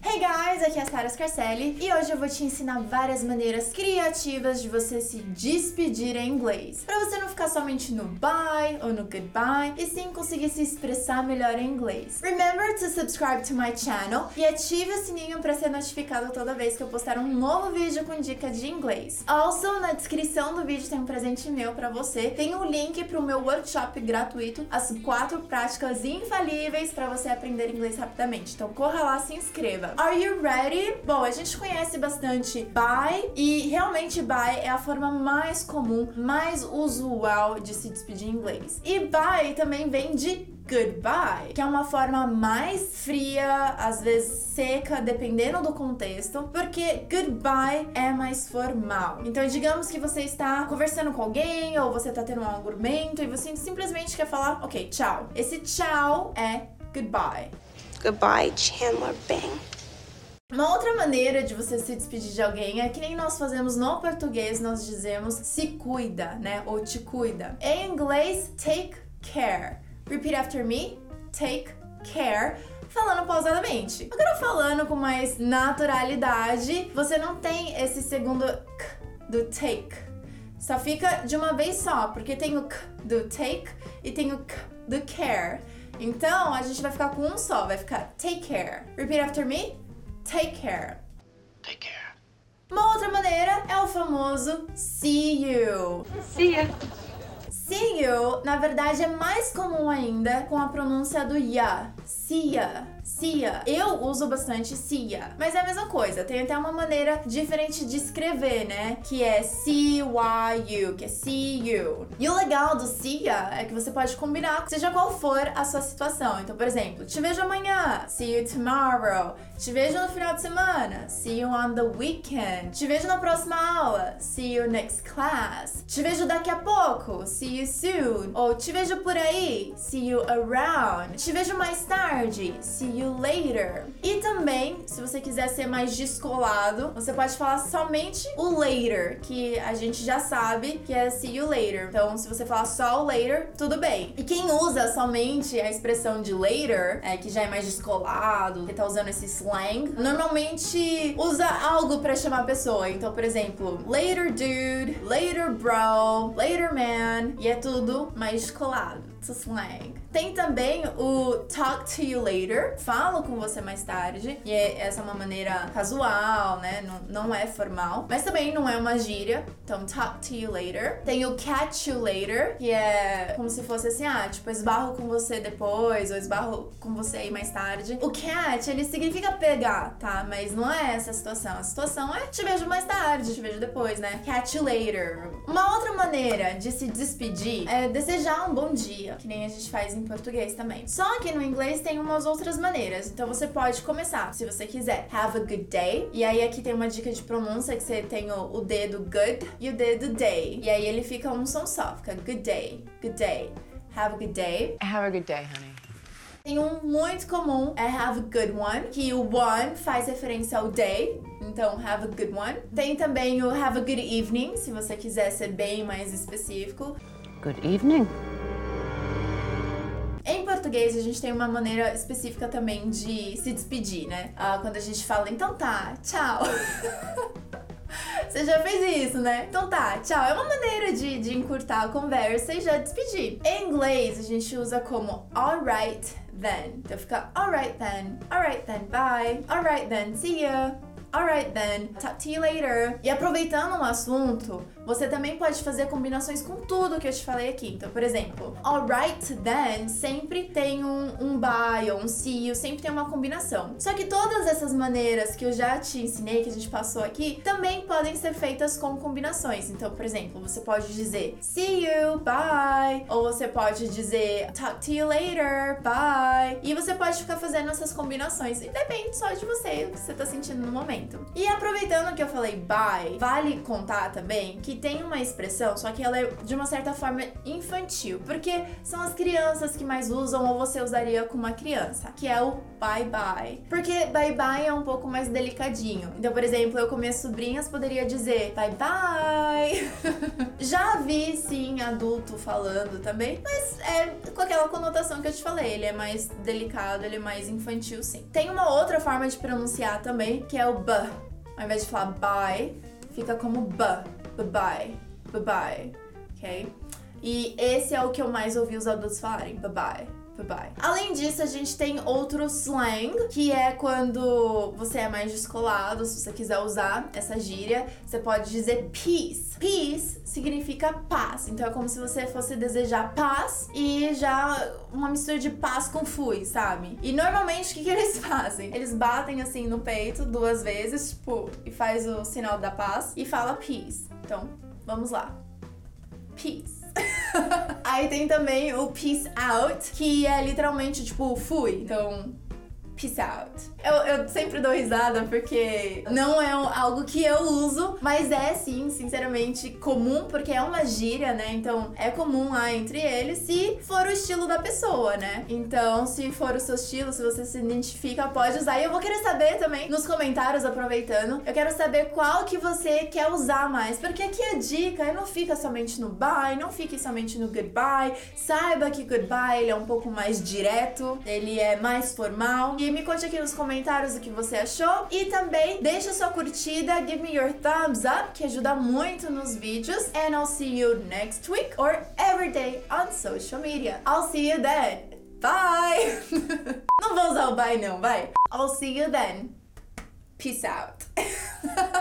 Hey guys, aqui é a Sara Scarcelli e hoje eu vou te ensinar várias maneiras criativas de você se despedir em inglês. Para você não ficar somente no bye ou no goodbye e sim conseguir se expressar melhor em inglês. Remember to subscribe to my channel e ative o sininho para ser notificado toda vez que eu postar um novo vídeo com dica de inglês. Also, na descrição do vídeo tem um presente meu para você. Tem um link para o meu workshop gratuito, as quatro práticas infalíveis para você aprender inglês rapidamente. Então corra lá, se inscreva. Are you ready? Bom, a gente conhece bastante bye e realmente bye é a forma mais comum, mais usual de se despedir em inglês. E bye também vem de goodbye, que é uma forma mais fria, às vezes seca, dependendo do contexto, porque goodbye é mais formal. Então, digamos que você está conversando com alguém ou você está tendo um argumento e você simplesmente quer falar, ok, tchau. Esse tchau é goodbye. Goodbye, Chandler Bing. Uma outra maneira de você se despedir de alguém é que nem nós fazemos no português, nós dizemos se cuida, né? Ou te cuida. Em inglês, take care. Repeat after me. Take care. Falando pausadamente. Agora falando com mais naturalidade, você não tem esse segundo k do take. Só fica de uma vez só, porque tem o k do take e tem o k do care. Então a gente vai ficar com um só, vai ficar take care. Repeat after me. Take care. Take care. Uma outra maneira é o famoso see you. See ya. See you, na verdade, é mais comum ainda com a pronúncia do ya. See ya. Ya. Eu uso bastante ya. Mas é a mesma coisa. Tem até uma maneira diferente de escrever, né? Que é C-Y-U, que é see you. E o legal do ya é que você pode combinar, seja qual for a sua situação. Então, por exemplo, te vejo amanhã. See you tomorrow. Te vejo no final de semana. See you on the weekend. Te vejo na próxima aula. See you next class. Te vejo daqui a pouco. See you soon. Ou te vejo por aí. See you around. Te vejo mais tarde. See you later. E também, se você quiser ser mais descolado, você pode falar somente o later, que a gente já sabe que é see you later. Então, se você falar só o later, tudo bem. E quem usa somente a expressão de later, é, que já é mais descolado, que tá usando esse slang, normalmente usa algo para chamar a pessoa. Então, por exemplo, later dude, later bro, later man, e é tudo mais descolado. A slang. Tem também o talk to you later, falo com você mais tarde, e é, essa é uma maneira casual, né? Não, não é formal, mas também não é uma gíria. Então, talk to you later. Tem o catch you later, que é como se fosse assim, ah, tipo, esbarro com você depois, ou esbarro com você aí mais tarde. O catch, ele significa pegar, tá? Mas não é essa a situação. A situação é te vejo mais tarde, te vejo depois, né? Catch you later. Uma outra maneira de se despedir é desejar um bom dia, que nem a gente faz em português também. Só que no inglês tem umas outras maneiras. Então você pode começar, se você quiser, have a good day. E aí aqui tem uma dica de pronúncia que você tem o, o D do good e o D do day. E aí ele fica um som só, fica good day, good day. Have a good day. Have a good day, honey. Tem um muito comum, é have a good one, que o one faz referência ao day, então have a good one. Tem também o have a good evening, se você quiser ser bem mais específico. Good evening. Português, a gente tem uma maneira específica também de se despedir, né? Ah, quando a gente fala, então tá, tchau. Você já fez isso, né? Então tá, tchau. É uma maneira de, de encurtar a conversa e já despedir. Em inglês, a gente usa como alright then. Então fica alright then, alright then, bye, alright then, see ya. Alright then, talk to you later. E aproveitando o assunto, você também pode fazer combinações com tudo que eu te falei aqui. Então, por exemplo, alright then sempre tem um, um bye ou um see you, sempre tem uma combinação. Só que todas essas maneiras que eu já te ensinei, que a gente passou aqui, também podem ser feitas com combinações. Então, por exemplo, você pode dizer see you, bye. Ou você pode dizer talk to you later, bye. E você pode ficar fazendo essas combinações. E depende só de você, o que você tá sentindo no momento. E aproveitando que eu falei bye, vale contar também que tem uma expressão, só que ela é de uma certa forma infantil, porque são as crianças que mais usam ou você usaria com uma criança, que é o bye bye. Porque bye bye é um pouco mais delicadinho. Então, por exemplo, eu com minhas sobrinhas poderia dizer bye bye. Já vi sim adulto falando também, mas é com aquela conotação que eu te falei, ele é mais delicado, ele é mais infantil sim. Tem uma outra forma de pronunciar também, que é o b. Ao invés de falar bye, fica como b. Bye bye. Bye ok? E esse é o que eu mais ouvi os adultos falarem, bye bye. Bye. Além disso, a gente tem outro slang, que é quando você é mais descolado, se você quiser usar essa gíria, você pode dizer peace. Peace significa paz. Então é como se você fosse desejar paz e já uma mistura de paz com fui, sabe? E normalmente o que, que eles fazem? Eles batem assim no peito duas vezes, tipo, e faz o sinal da paz e fala peace. Então, vamos lá. Peace. Aí tem também o peace out, que é literalmente tipo fui. Então, peace out. Eu, eu sempre dou risada porque não é algo que eu uso, mas é sim, sinceramente, comum, porque é uma gíria, né? Então é comum lá entre eles, se for o estilo da pessoa, né? Então, se for o seu estilo, se você se identifica, pode usar. E eu vou querer saber também nos comentários, aproveitando, eu quero saber qual que você quer usar mais, porque aqui a dica não fica somente no bye, não fique somente no goodbye. Saiba que goodbye ele é um pouco mais direto, ele é mais formal. Me conte aqui nos comentários o que você achou. E também deixa sua curtida, give me your thumbs up, que ajuda muito nos vídeos. And I'll see you next week or every day on social media. I'll see you then. Bye! não vou usar o bye não, vai. I'll see you then. Peace out.